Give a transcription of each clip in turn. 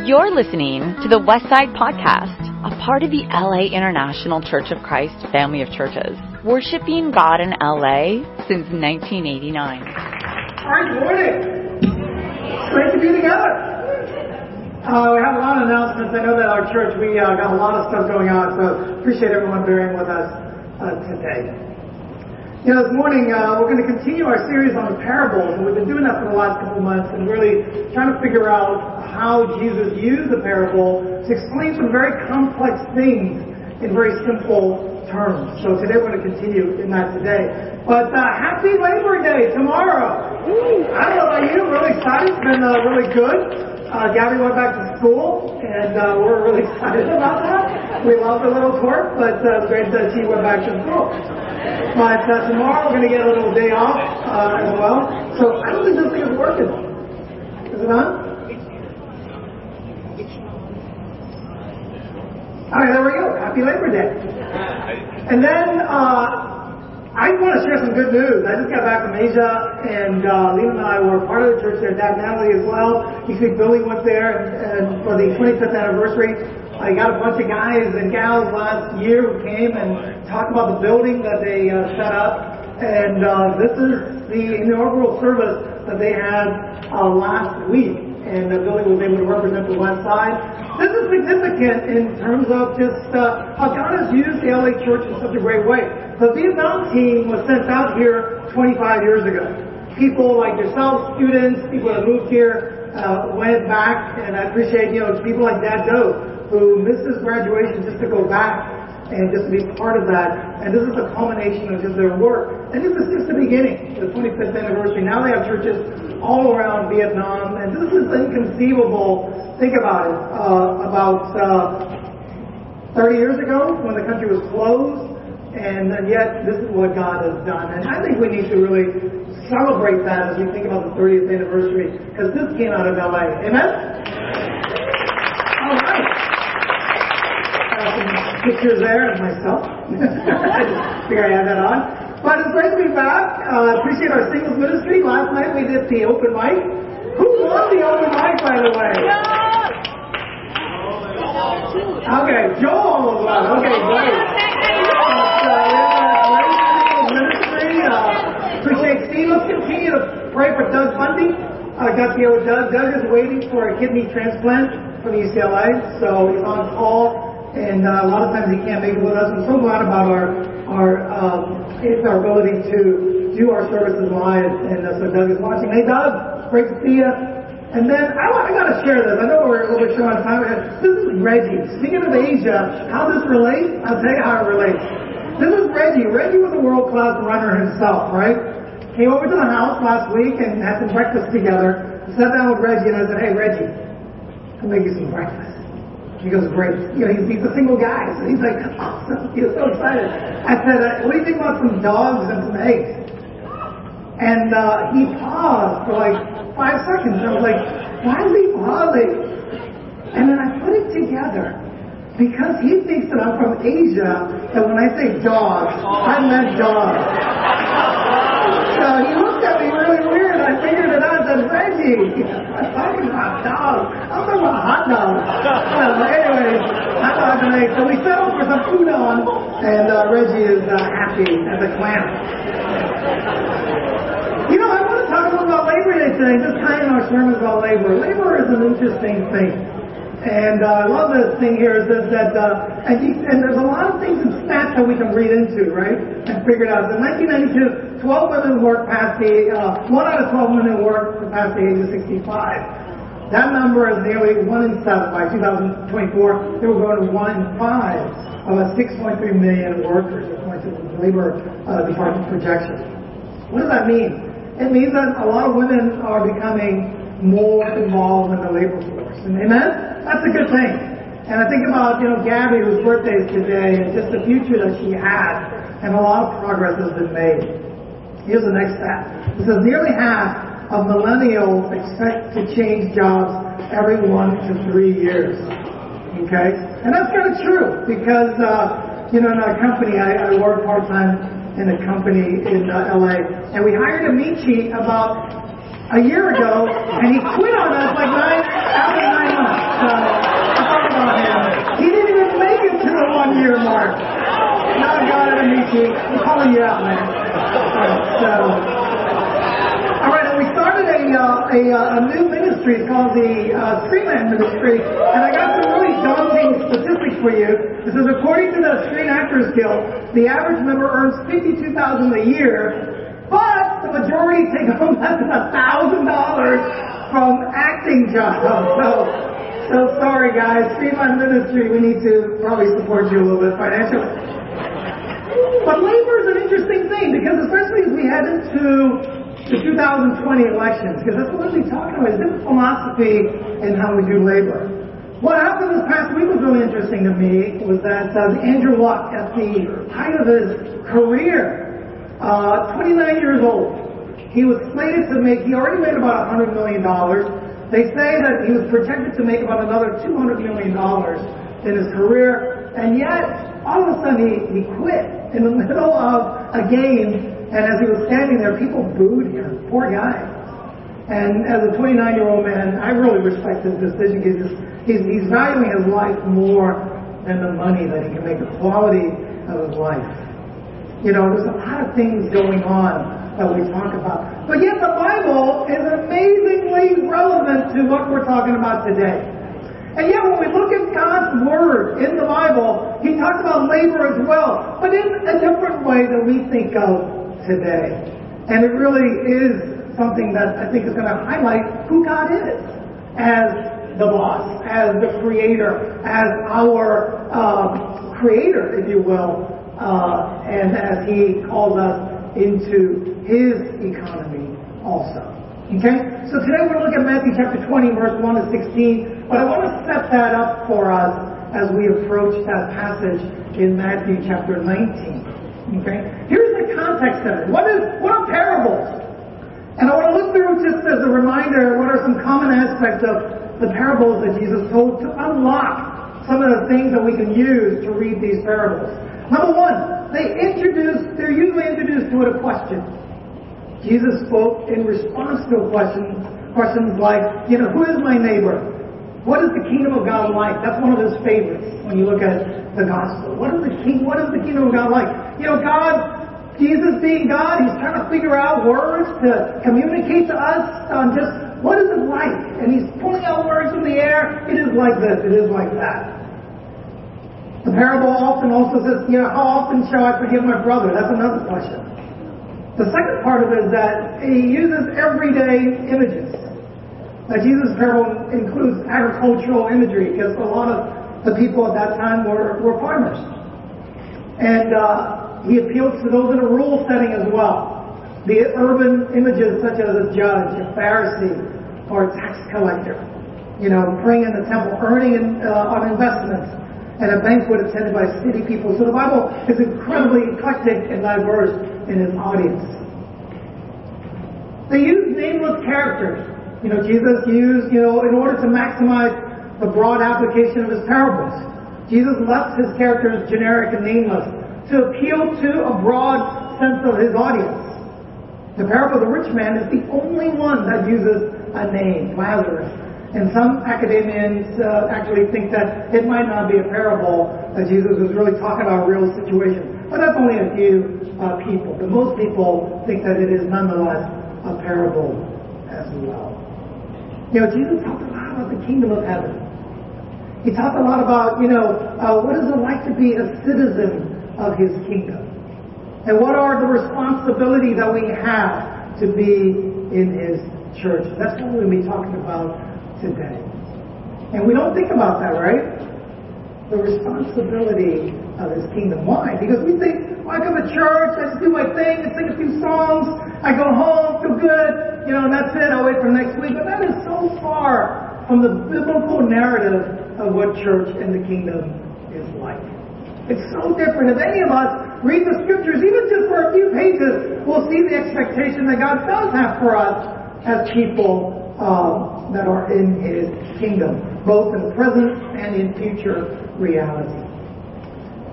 You're listening to the Westside Podcast, a part of the LA International Church of Christ family of churches, worshiping God in LA since 1989. All right, good morning. It's great to be together. Uh, we have a lot of announcements. I know that our church, we uh, got a lot of stuff going on, so appreciate everyone bearing with us uh, today. You know, this morning uh, we're going to continue our series on the parables, and we've been doing that for the last couple months, and really trying to figure out how Jesus used the parable to explain some very complex things in very simple terms. So today we're going to continue in that today. But uh, happy Labor Day tomorrow! I don't know about you, really excited. It's been uh, really good. Uh, Gabby went back to school, and uh, we're really excited about that. We love the little twerp, but uh, it's great that she went back to school. But uh, tomorrow we're going to get a little day off uh, as well. So I don't think this thing is working. Is it on? All right, there we go. Happy Labor Day. And then uh, I want to share some good news. I just got back from Asia, and uh, Lena and I were part of the church there. Dad Natalie as well. You see, Billy went there, and, and for the 25th anniversary, I got a bunch of guys and gals last year who came and talked about the building that they uh, set up. And uh, this is the inaugural service that they had uh, last week. And uh, Billy was able to represent the West Side. This is significant in terms of just uh, how God has used the LA church in such a great way. The Vietnam team was sent out here 25 years ago. People like yourself, students, people that moved here, uh, went back, and I appreciate, you know, people like Dad Doe, who misses graduation just to go back and just be part of that. And this is the culmination of just their work. And this is just the beginning, the 25th anniversary. Now they have churches all around Vietnam, and this is inconceivable. Think about it. Uh, about uh, 30 years ago, when the country was closed, and, yet this is what God has done. And I think we need to really celebrate that as we think about the 30th anniversary, because this came out of LA. Amen? All right. Uh, some pictures there of myself. I figure I had that on. But it's great to be back. Uh, appreciate our singles ministry. Last night we did the open mic. Who won the open mic, by the way? Okay, Joel won. Okay, great. But, uh, ministry. Uh, appreciate Steve. Let's continue to pray for Doug Bundy. I got to with Doug. Doug is waiting for a kidney transplant from UCLA, so he's on call, and uh, a lot of times he can't make it with us. I'm so glad about our our um, it's our ability to do our services live, and uh, so Doug is watching. Hey, Doug, great to see you. And then I, I got to share this. I know we're a little bit short on time. This is Reggie. Speaking of Asia, how this relates? I'll tell you how it relates. This is Reggie. Reggie was a world-class runner himself, right? Came over to the house last week and had some breakfast together. Sat down with Reggie and I said, "Hey, Reggie, I'll make you some breakfast." He goes, "Great." You know, he's, he's a single guy, so he's like, "Awesome!" He was so excited. I said, uh, "What do you think about some dogs and some eggs?" And uh, he paused for like five seconds. And I was like, why is he pausing? And then I put it together. Because he thinks that I'm from Asia, that when I say dog, I meant dog. So he looked at me really weird. I figured it out. I said, Reggie, I'm talking about dog. I'm talking about hot dog. Well, anyways, hot dog eggs. So we settled for some udon, and uh, Reggie is uh, happy as a clam. You know, I want to talk a little about Labor Day today, just tying our sermons about labor. Labor is an interesting thing. And uh, I love this thing here. It says that, uh, and, you, and there's a lot of things in stats that we can read into, right? And figure it out. In 1992, 12 women worked past the, uh, one out of 12 women worked past the age of 65. That number is nearly one in seven. By 2024, they will go to one in five of a 6.3 million workers, according to the Labor uh, Department projections. What does that mean? It means that a lot of women are becoming more involved in the labor force. Amen? That's a good thing. And I think about, you know, Gabby, whose birthday is today, and just the future that she had, and a lot of progress has been made. Here's the next stat. It says nearly half of millennials expect to change jobs every one to three years. Okay? And that's kind of true because, uh, you know, in our company, I, I work part time in a company in uh, LA, and we hired a meat about a year ago, and he quit on us like nine after nine he didn't even make it to the one year mark. Now I got it, Amici. I'm calling you out, man. So, uh, all right, and we started a, uh, a, uh, a new ministry. It's called the uh, Screenland Ministry. And I got some really daunting statistics for you. This is according to the Screen Actors Guild, the average member earns 52000 a year but the majority take home less than a thousand dollars from acting jobs. So so sorry guys, Screenland Ministry, we need to probably support you a little bit financially. But labor is an interesting thing because especially as we head into the 2020 elections, because that's what we're talking about, is different philosophy in how we do labor. What happened this past week was really interesting to me was that uh, Andrew Luck, at the height of his career, uh, 29 years old, he was slated to make, he already made about $100 million. They say that he was projected to make about another $200 million in his career, and yet, all of a sudden, he, he quit in the middle of a game and as he was standing there, people booed him. Poor guy. And as a 29 year old man, I really respect his decision because he's, he's valuing his life more than the money that he can make, the quality of his life. You know, there's a lot of things going on that we talk about. But yet the Bible is amazingly relevant to what we're talking about today. And yet when we look at God's Word in the Bible, He talks about labor as well, but in a different way than we think of today. And it really is something that I think is going to highlight who God is as the boss, as the creator, as our uh, creator, if you will, uh, and as He calls us into His economy also. Okay? So today we're going to look at Matthew chapter 20, verse 1 to 16, but I want to set that up for us as we approach that passage in Matthew chapter 19. Okay? Here's the context of it. What is what are parables? And I want to look through just as a reminder what are some common aspects of the parables that Jesus told to unlock some of the things that we can use to read these parables. Number one, they introduce, they're usually introduced with a question. Jesus spoke in response to a question, questions like, you know, who is my neighbor? What is the kingdom of God like? That's one of his favorites when you look at the gospel. What is the king? What is the kingdom of God like? You know, God, Jesus being God, He's trying to figure out words to communicate to us on just what is it like, and He's pulling out words from the air. It is like this. It is like that. The parable often also says, you know, how often shall I forgive my brother? That's another question. The second part of it is that he uses everyday images. Now, Jesus' parable includes agricultural imagery because a lot of the people at that time were, were farmers. And uh, he appeals to those in a rural setting as well. The urban images such as a judge, a Pharisee, or a tax collector, you know, praying in the temple, earning in, uh, on investments, and a banquet attended by city people. So the Bible is incredibly eclectic and diverse in his audience. They use nameless characters you know, Jesus used, you know, in order to maximize the broad application of his parables. Jesus left his characters generic and nameless to appeal to a broad sense of his audience. The parable of the rich man is the only one that uses a name, Lazarus. And some academians uh, actually think that it might not be a parable, that Jesus was really talking about a real situation. But that's only a few uh, people. But most people think that it is nonetheless a parable as well. You know, Jesus talked a lot about the kingdom of heaven. He talked a lot about, you know, uh, what is it like to be a citizen of his kingdom? And what are the responsibilities that we have to be in his church? That's what we're going to be talking about today. And we don't think about that, right? The responsibility of his kingdom. Why? Because we think, I come to church, I just do my thing, I sing a few songs, I go home, feel good, you know, and that's it, I'll wait for next week. But that is so far from the biblical narrative of what church in the kingdom is like. It's so different. If any of us read the scriptures, even just for a few pages, we'll see the expectation that God does have for us as people um, that are in His kingdom, both in present and in future reality.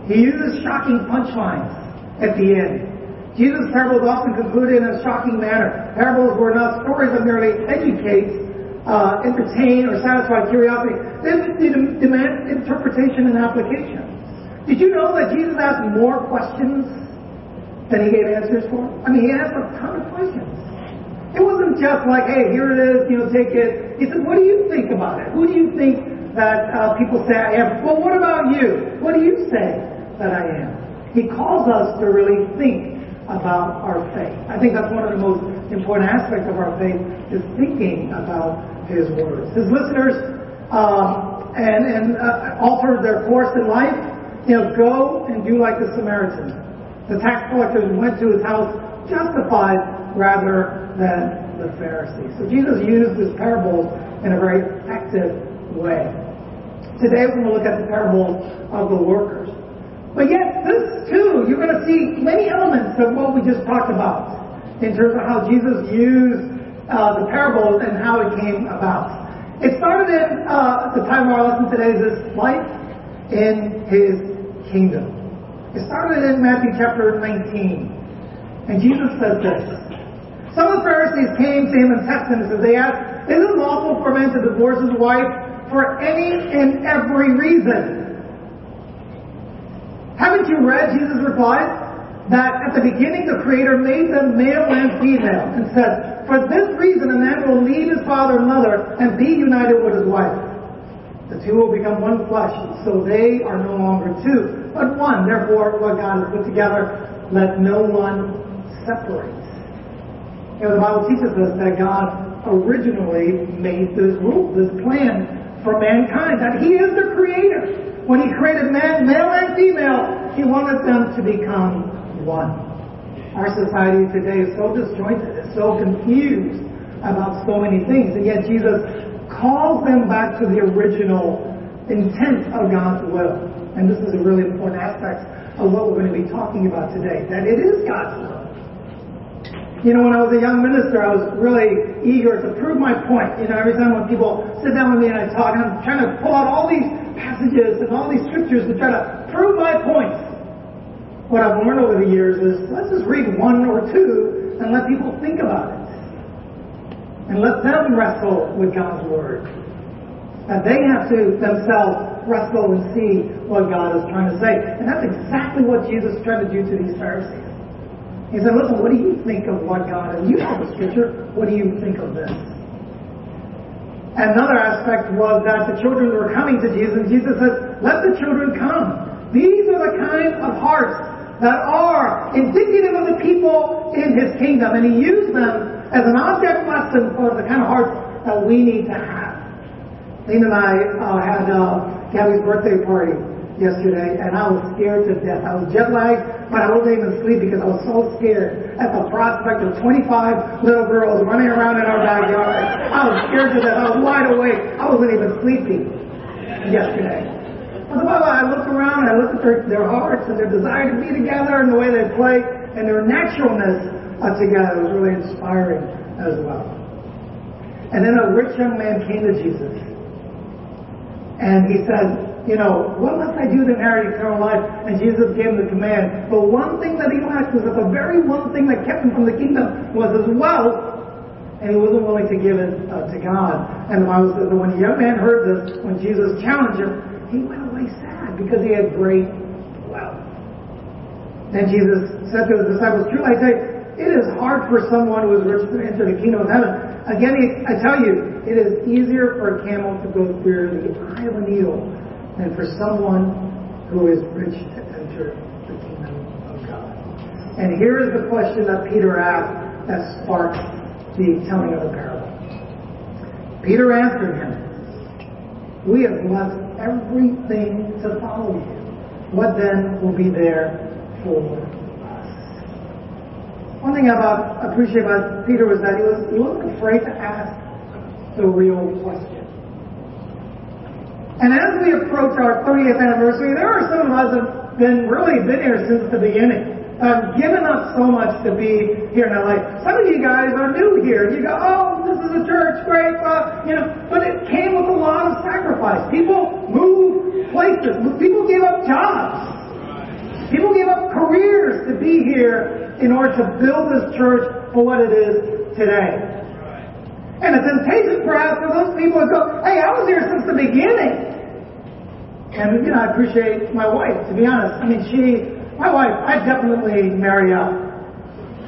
He uses shocking punchlines at the end. Jesus' parables often concluded in a shocking manner. Parables were not stories that merely educate, uh, entertain, or satisfy curiosity. They, they demand interpretation and application. Did you know that Jesus asked more questions than he gave answers for? I mean, he asked a ton of questions. It wasn't just like, hey, here it is, you know, take it. He said, what do you think about it? Who do you think that uh, people say I am? Well, what about you? What do you say that I am? He calls us to really think about our faith. I think that's one of the most important aspects of our faith is thinking about His words. His listeners um, and, and uh, alter their course in life. You know, go and do like the Samaritan. The tax collectors went to his house justified rather than the Pharisees. So Jesus used his parables in a very effective way. Today we're going to look at the parable of the workers. But yet, this too, you're going to see many elements of what we just talked about in terms of how Jesus used uh, the parables and how it came about. It started in uh, the time of our lesson today, is this life in his kingdom. It started in Matthew chapter 19. And Jesus says this. Some of the Pharisees came to him and tested him and they asked, Is it lawful for a man to divorce his wife for any and every reason? Haven't you read, Jesus replied, that at the beginning the Creator made them male and female and said, For this reason a man will leave his father and mother and be united with his wife. The two will become one flesh, so they are no longer two, but one. Therefore, what God has put together, let no one separate. You know, the Bible teaches us that God originally made this rule, this plan for mankind, that He is the Creator. When He created man, male and female, He wanted them to become one. Our society today is so disjointed, is so confused about so many things, and yet Jesus calls them back to the original intent of God's will. And this is a really important aspect of what we're going to be talking about today, that it is God's will. You know, when I was a young minister, I was really eager to prove my point. You know, every time when people sit down with me and I talk, I'm trying to pull out all these passages and all these scriptures to try to prove my point. What I've learned over the years is let's just read one or two and let people think about it and let them wrestle with God's Word. That they have to themselves wrestle and see what God is trying to say. And that's exactly what Jesus tried to do to these Pharisees. He said, listen, what do you think of what God is? You know the scripture. What do you think of this? Another aspect was that the children were coming to Jesus, and Jesus says, let the children come. These are the kind of hearts that are indicative of the people in his kingdom. And he used them as an object lesson for the kind of hearts that we need to have. Lena and I uh, had uh, Gabby's birthday party yesterday, and I was scared to death. I was jet lagged, but I wasn't even asleep because I was so scared at the prospect of 25 little girls running around in our backyard. I was scared to death. I was wide awake. I wasn't even sleeping yesterday. But the Bible, I look around and I look at their, their hearts and their desire to be together and the way they play and their naturalness uh, together. It was really inspiring as well. And then a rich young man came to Jesus. And he said, you know, what must I do to inherit eternal life? And Jesus gave him the command. But one thing that he lacked was that the very one thing that kept him from the kingdom was his wealth. And he wasn't willing to give it uh, to God. And when the young man heard this, when Jesus challenged him, he went away sad because he had great wealth. Then Jesus said to his disciples, Truly I say, it is hard for someone who is rich to enter the kingdom of heaven. Again, I tell you, it is easier for a camel to go through the eye of a needle than for someone who is rich to enter the kingdom of God. And here is the question that Peter asked that sparked the telling of the parable. Peter answered him, We have left everything to follow you. What then will be there for us? one thing I appreciate about Peter was that he was he wasn't afraid to ask the real question. And as we approach our 30th anniversary, there are some of us that have been really been here since the beginning. I've given up so much to be here in LA. Some of you guys are new here. You go, oh, this is a church, great, uh, you know. But it came with a lot of sacrifice. People moved places. People gave up jobs. People gave up careers to be here in order to build this church for what it is today. And the temptation perhaps for those people to go, hey, I was here since the beginning. And, you know, I appreciate my wife, to be honest. I mean, she, my wife, I definitely marry up.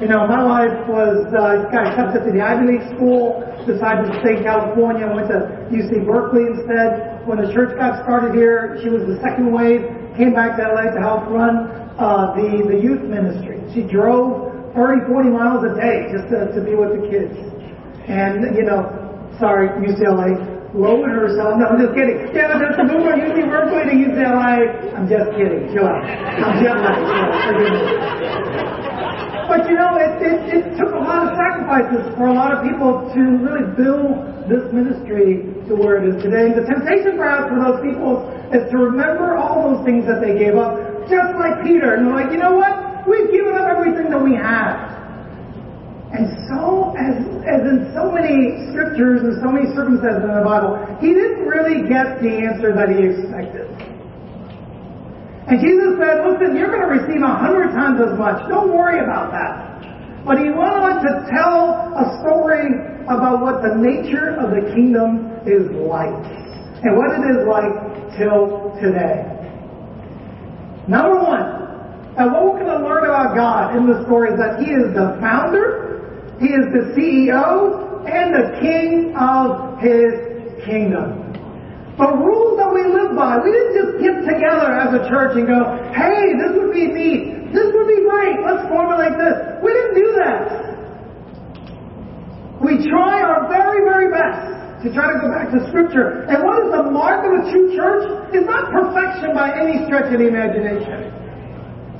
You know, my life was, uh, got accepted to the Ivy League school, decided to stay in California, went to UC Berkeley instead. When the church got started here, she was the second wave, came back to LA to help run uh, the, the youth ministry. She drove 30, 40 miles a day just to, to be with the kids. And, you know, sorry, UCLA, lowered herself. No, I'm just kidding. Yeah, but that's the move. I'm just kidding. Chill out. I'm jet lagged. But you know, it, it, it took a lot of sacrifices for a lot of people to really build this ministry to where it is today. And the temptation perhaps for those people is to remember all those things that they gave up, just like Peter. And they're like, you know what? We've given up everything that we have. And so, as, as in so many scriptures and so many circumstances in the Bible, he didn't really get the answer that he expected. And Jesus said, listen, you're going to receive a hundred times as much. Don't worry about that. But he went on to tell a story about what the nature of the kingdom is like. And what it is like till today. Number one, and what we're going to learn about God in the story is that He is the founder, He is the CEO, and the King of His kingdom. The rules that we live by. We didn't just get together as a church and go, hey, this would be neat. This would be great. Let's formulate this. We didn't do that. We try our very, very best to try to go back to Scripture. And what is the mark of a true church? It's not perfection by any stretch of the imagination.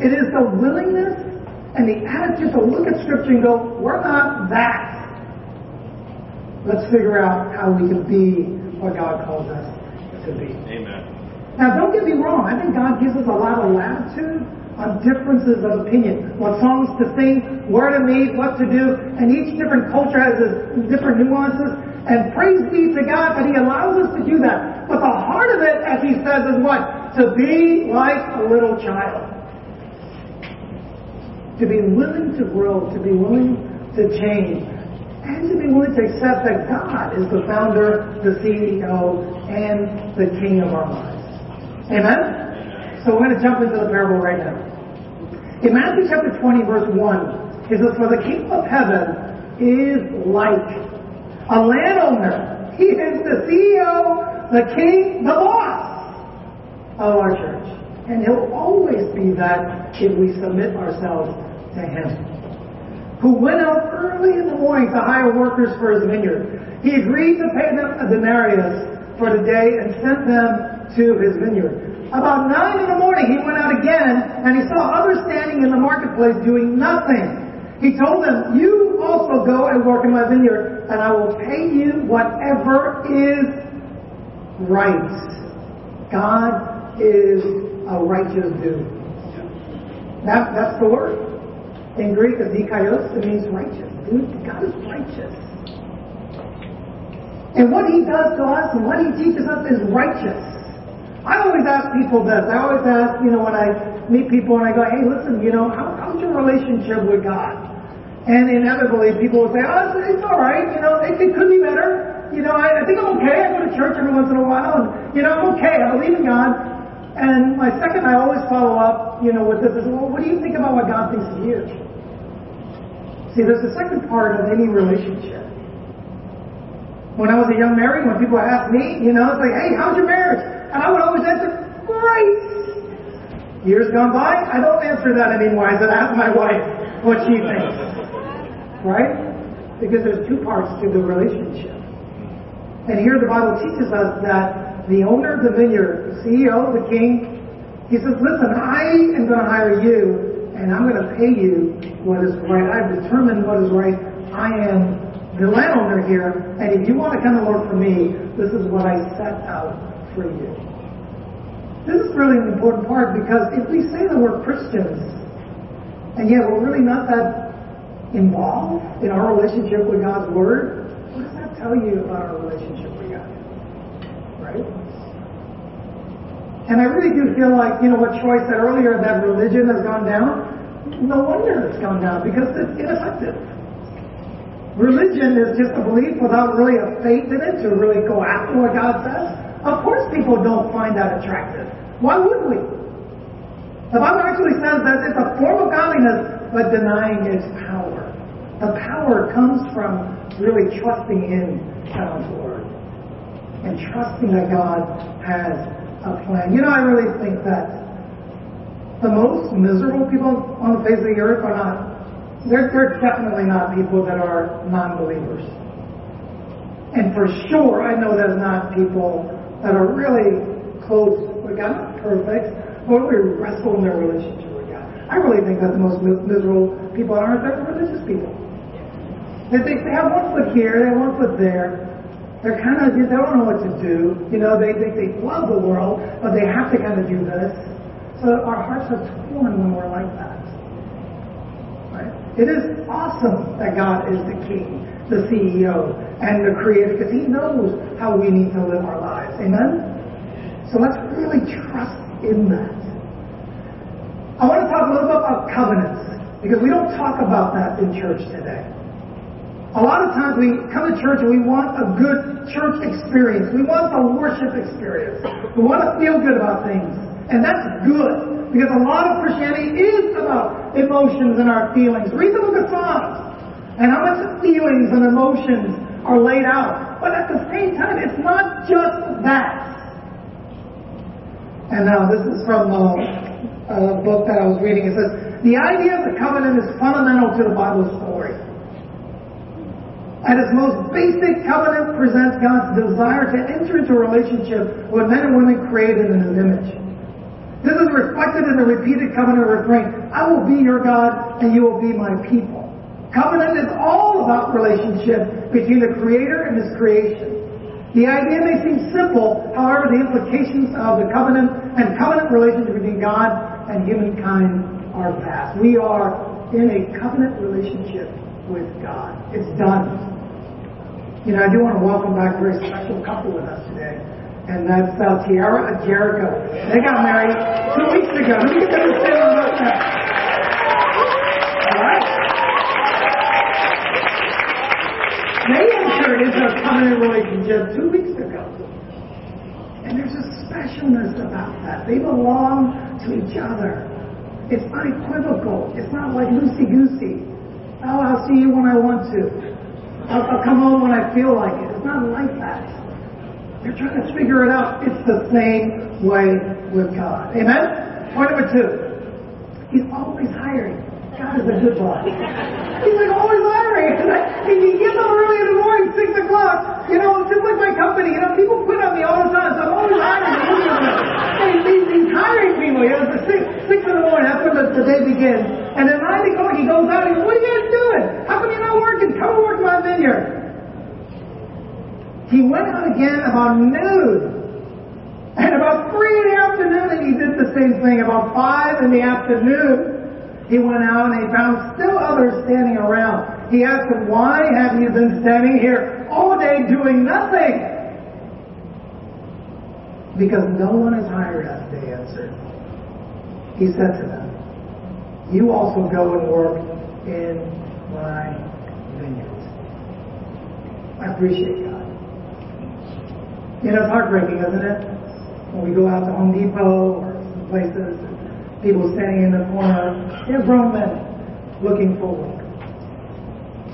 It is the willingness and the attitude to look at Scripture and go, we're not that. Let's figure out how we can be what God calls us to be. Amen. Now, don't get me wrong. I think God gives us a lot of latitude on differences of opinion. What songs to sing, where to meet, what to do, and each different culture has its different nuances. And praise be to God that He allows us to do that. But the heart of it, as He says, is what? To be like a little child. To be willing to grow, to be willing to change, and to be willing to accept that God is the founder, the CEO, and the King of our lives. Amen? So we're going to jump into the parable right now. In Matthew chapter 20, verse 1, it says, For the kingdom of heaven is like a landowner. He is the CEO, the king, the boss of our church. And he'll always be that if we submit ourselves to him who went out early in the morning to hire workers for his vineyard. He agreed to pay them a denarius for the day and sent them to his vineyard. About nine in the morning, he went out again and he saw others standing in the marketplace doing nothing. He told them, You also go and work in my vineyard, and I will pay you whatever is right. God is a righteous dude. That, that's the word. In Greek, the dikaios, it means righteous. God is righteous. And what he does to us and what he teaches us is righteous. I always ask people this. I always ask, you know, when I meet people and I go, hey, listen, you know, how, how's your relationship with God? And inevitably people will say, oh, it's, it's all right. You know, it, it could be better. You know, I, I think I'm okay. I go to church every once in a while and, you know, I'm okay. I believe in God. And my second, I always follow up, you know, with this is, well, what do you think about what God thinks of you? See, there's a second part of any relationship. When I was a young married, when people asked me, you know, it's like, hey, how's your marriage? And I would always answer, great. Years gone by, I don't answer that anymore. I said, ask my wife what she thinks. Right? Because there's two parts to the relationship. And here the Bible teaches us that the owner of the vineyard, the CEO, the king, he says, listen, I am going to hire you and I'm going to pay you what is right. I've determined what is right. I am the landowner here, and if you want to come and work for me, this is what I set out for you. This is really an important part because if we say that we're Christians, and yet we're really not that involved in our relationship with God's Word, what does that tell you about our relationship with God? Right? And I really do feel like, you know, what Troy said earlier, that religion has gone down. No wonder it's gone down because it's ineffective. Religion is just a belief without really a faith in it to really go after what God says. Of course people don't find that attractive. Why would we? The Bible actually says that it's a form of godliness, but denying its power. The power comes from really trusting in God's Word and trusting that God has a plan. You know, I really think that the most miserable people on the face of the earth are not, they're, they're definitely not people that are non-believers. And for sure, I know there's not people that are really close with God, not perfect, but we wrestle in their relationship with God. I really think that the most miserable people on earth are religious people. They, they, they have one foot here, they have one foot there. They're kind of, they don't know what to do. You know, they, they, they love the world, but they have to kind of do this. So our hearts are torn when we're like that. Right? It is awesome that God is the king, the CEO, and the creator, because he knows how we need to live our lives. Amen? So let's really trust in that. I want to talk a little bit about covenants, because we don't talk about that in church today. A lot of times we come to church and we want a good church experience. We want a worship experience. We want to feel good about things. And that's good because a lot of Christianity is about emotions and our feelings. Read the book of Psalms and how much feelings and emotions are laid out. But at the same time, it's not just that. And now this is from a, a book that I was reading. It says, the idea of the covenant is fundamental to the Bible story. At its most basic, covenant presents God's desire to enter into a relationship with men and women created in His image. This is reflected in the repeated covenant refrain, I will be your God and you will be my people. Covenant is all about relationship between the Creator and His creation. The idea may seem simple, however, the implications of the covenant and covenant relationship between God and humankind are vast. We are in a covenant relationship with God. It's done. You know, I do want to welcome back a very special couple with us today and that's uh, Tiara and Jericho. They got married two weeks ago. Let me get them to stand on those now. All right. They entered into a covenant relationship two weeks ago. And there's a specialness about that. They belong to each other. It's unequivocal. It's not like loosey-goosey. Oh, I'll see you when I want to. I'll, I'll come home when I feel like it. It's not like that. You're trying to figure it out. It's the same way with God. Amen? Point number two. He's always hiring. God is a good boss. He's like always hiring. He, he gets up early in the morning, six o'clock. You know, just like my company. You know, people quit on me all the time, so I'm always hiring. He's, he's, he's hiring people. You know, six, six in the morning. That's when the, the day begins. And then nine o'clock, he goes out. He goes, "What are you guys doing? How come you're not working? Come work my vineyard." He went out again about noon. And about three in the afternoon, and he did the same thing. About five in the afternoon, he went out and he found still others standing around. He asked them, why have you been standing here all day doing nothing? Because no one is hired us, they answered. He said to them, you also go and work in my vineyard. I appreciate God. It's heartbreaking, isn't it? When we go out to Home Depot or some places, people standing in the corner, they're grown men looking for work.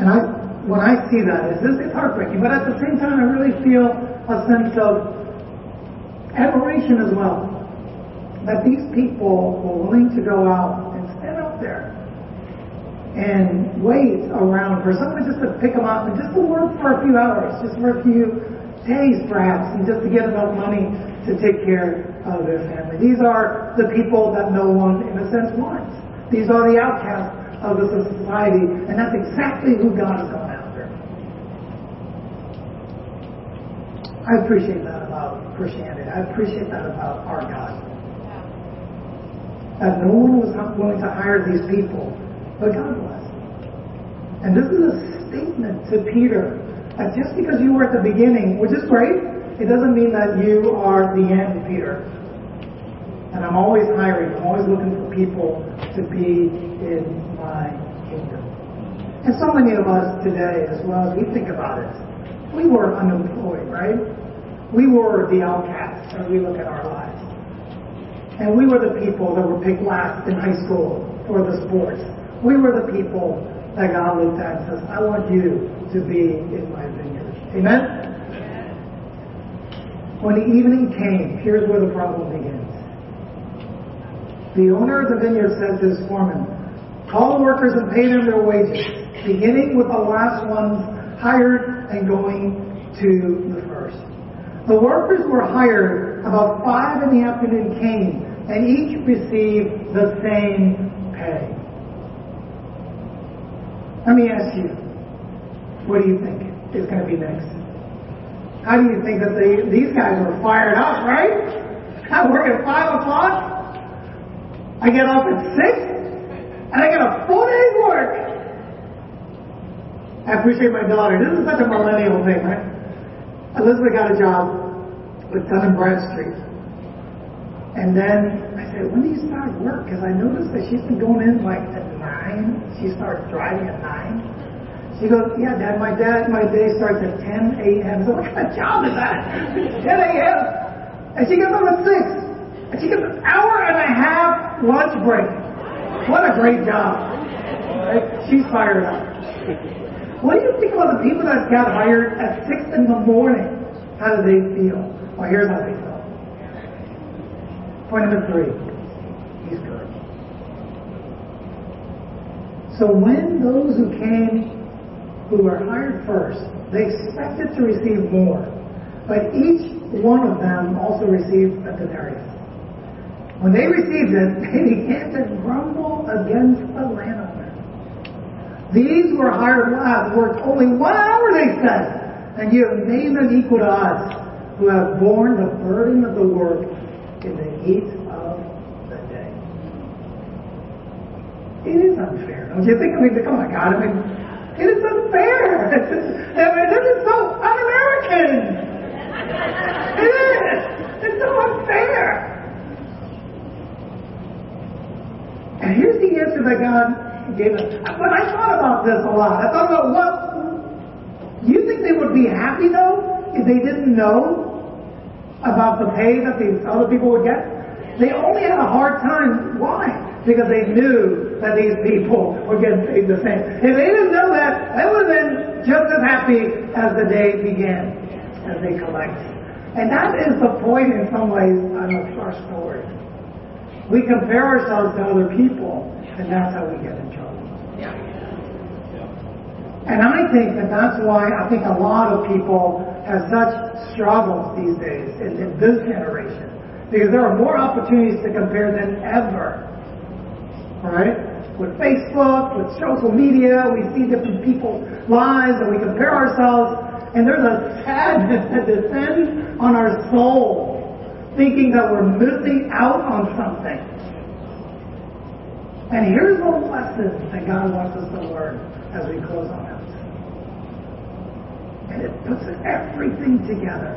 And I, when I see that, it's, it's heartbreaking. But at the same time, I really feel a sense of admiration as well. That these people were willing to go out and stand out there and wait around for someone just to pick them up and just to work for a few hours, just for a few days perhaps, and just to get enough money to take care of their family. These are the people that no one, in a sense, wants. These are the outcasts of the society, and that's exactly who God has gone after. I appreciate that about Christianity. I appreciate that about our God. That no one was willing to hire these people, but God was. And this is a statement to Peter that just because you were at the beginning, which is great, it doesn't mean that you are the end, Peter. And I'm always hiring, I'm always looking for people to be in my kingdom. And so many of us today, as well as we think about it, we were unemployed, right? We were the outcasts as we look at our lives. And we were the people that were picked last in high school for the sports. We were the people that God looked at and says, I want you to be in my vineyard. Amen? When the evening came, here's where the problem begins. The owner of the vineyard said to his foreman, Call the workers and pay them their wages, beginning with the last ones hired and going to the first. The workers were hired about five in the afternoon came, and each received the same pay. Let me ask you, what do you think is going to be next? How do you think that they, these guys were fired up, right? I work at 5 o'clock. I get off at 6, and I get a full day's work. I appreciate my daughter. This is such a millennial thing, right? Elizabeth got a job with Dun Bradstreet. And then Said, when do you start work? Because I noticed that she's been going in like at 9. She starts driving at 9. She goes, yeah, Dad, my dad, my day starts at 10 a.m. So what kind of job is that? 10 a.m. And she gets up at 6. And she gets an hour and a half lunch break. What a great job. Right? She's fired up. What do you think about the people that got hired at 6 in the morning? How do they feel? Well, here's how they. Point number three. He's good. So when those who came, who were hired first, they expected to receive more. But each one of them also received a denarius. When they received it, they began to grumble against the landowner. These were hired last, worked only one hour, they said, and you have made them equal to us, who have borne the burden of the work of the day. It is unfair, don't you think? I mean, come on, God, I mean, it is unfair. I mean, this is so un-American. It is. It's so unfair. And here's the answer that God gave us. But I thought about this a lot. I thought about what. You think they would be happy though if they didn't know about the pay that these other people would get? They only had a hard time. Why? Because they knew that these people were getting paid the same. If they didn't know that, they would have been just as happy as the day began as they collected. And that is the point in some ways of our story. We compare ourselves to other people, and that's how we get in trouble. Yeah. And I think that that's why I think a lot of people have such struggles these days in, in this generation. Because there are more opportunities to compare than ever. Right? With Facebook, with social media, we see different people's lives and we compare ourselves, and there's a sadness that descends on our soul thinking that we're missing out on something. And here's the lesson that God wants us to learn as we close on this. And it puts everything together.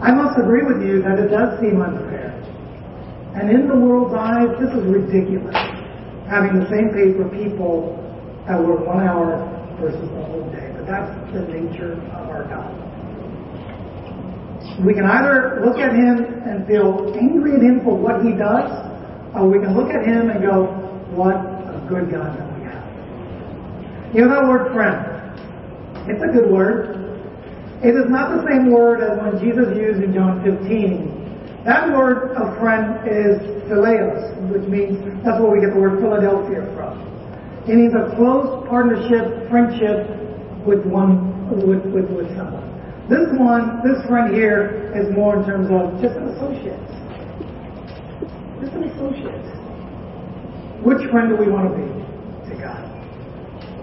I must agree with you that it does seem unfair. And in the world's eyes, this is ridiculous. Having the same pay for people that work one hour versus the whole day. But that's the nature of our God. We can either look at him and feel angry at him for what he does, or we can look at him and go, what a good God that we have. You know that word friend? It's a good word. It is not the same word as when Jesus used in John 15. That word of friend is phileos, which means that's where we get the word Philadelphia from. It means a close partnership, friendship with one with, with, with someone. This one, this friend here is more in terms of just an associate. Just an associate. Which friend do we want to be to God?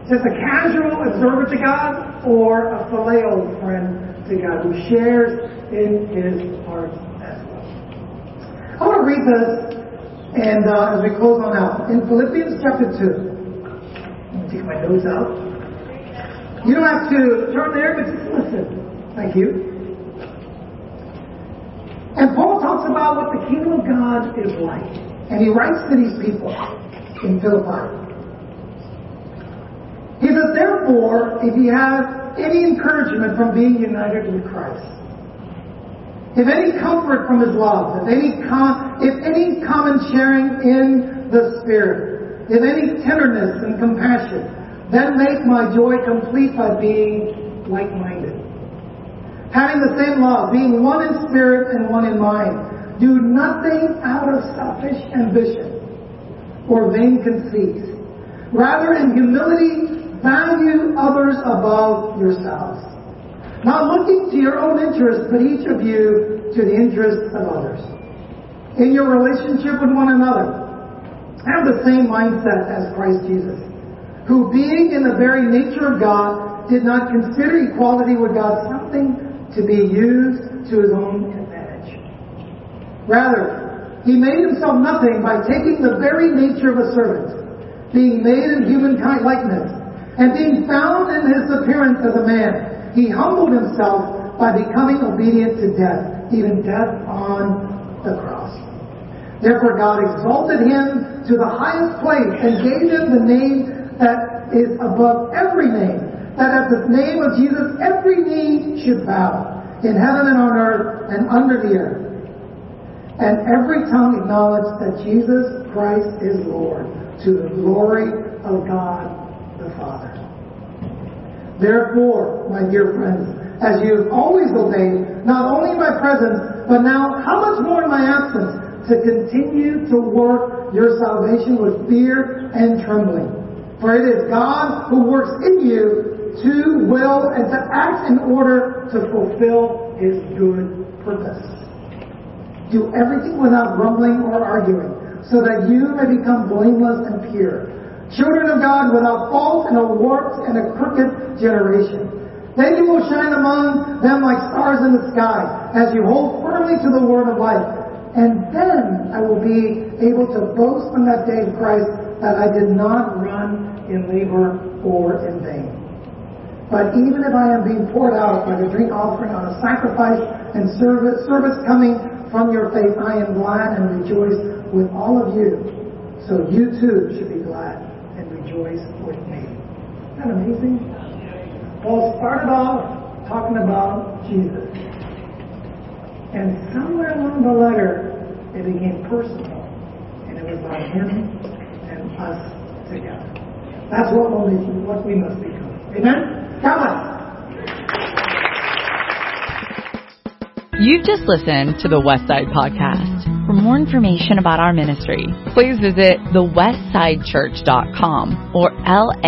Just a casual observer to God or a phileo friend to God who shares in his heart as well? I want to read this And uh, as we close on out, in Philippians chapter 2, let me take my notes out. You don't have to turn there, but just listen. Thank you. And Paul talks about what the kingdom of God is like. And he writes to these people in Philippi. He therefore, if he has any encouragement from being united with Christ, if any comfort from his love, if any, com- if any common sharing in the Spirit, if any tenderness and compassion, then make my joy complete by being like-minded. Having the same love, being one in spirit and one in mind. Do nothing out of selfish ambition or vain conceit. Rather, in humility, value others above yourselves not looking to your own interests, but each of you to the interests of others. In your relationship with one another, have the same mindset as Christ Jesus, who being in the very nature of God, did not consider equality with God something to be used to his own advantage. Rather, he made himself nothing by taking the very nature of a servant, being made in human likeness, and being found in his appearance as a man he humbled himself by becoming obedient to death, even death on the cross. Therefore God exalted him to the highest place and gave him the name that is above every name, that at the name of Jesus every knee should bow, in heaven and on earth and under the earth. And every tongue acknowledge that Jesus Christ is Lord, to the glory of God. Therefore, my dear friends, as you have always obeyed, not only in my presence, but now how much more in my absence, to continue to work your salvation with fear and trembling. For it is God who works in you to will and to act in order to fulfill his good purpose. Do everything without grumbling or arguing, so that you may become blameless and pure children of God without fault in a warped and a crooked generation. Then you will shine among them like stars in the sky as you hold firmly to the word of life. And then I will be able to boast on that day of Christ that I did not run in labor or in vain. But even if I am being poured out like a drink offering on a sacrifice and service, service coming from your faith, I am glad and rejoice with all of you. So you too should be glad rejoice with me. Isn't that amazing? Paul started off talking about Jesus. And somewhere along the letter, it became personal. And it was about him and us together. That's what, we, what we must become. Amen? God bless. You've just listened to the Westside Podcast. For more information about our ministry, please visit thewestsidechurch.com or laicc.net.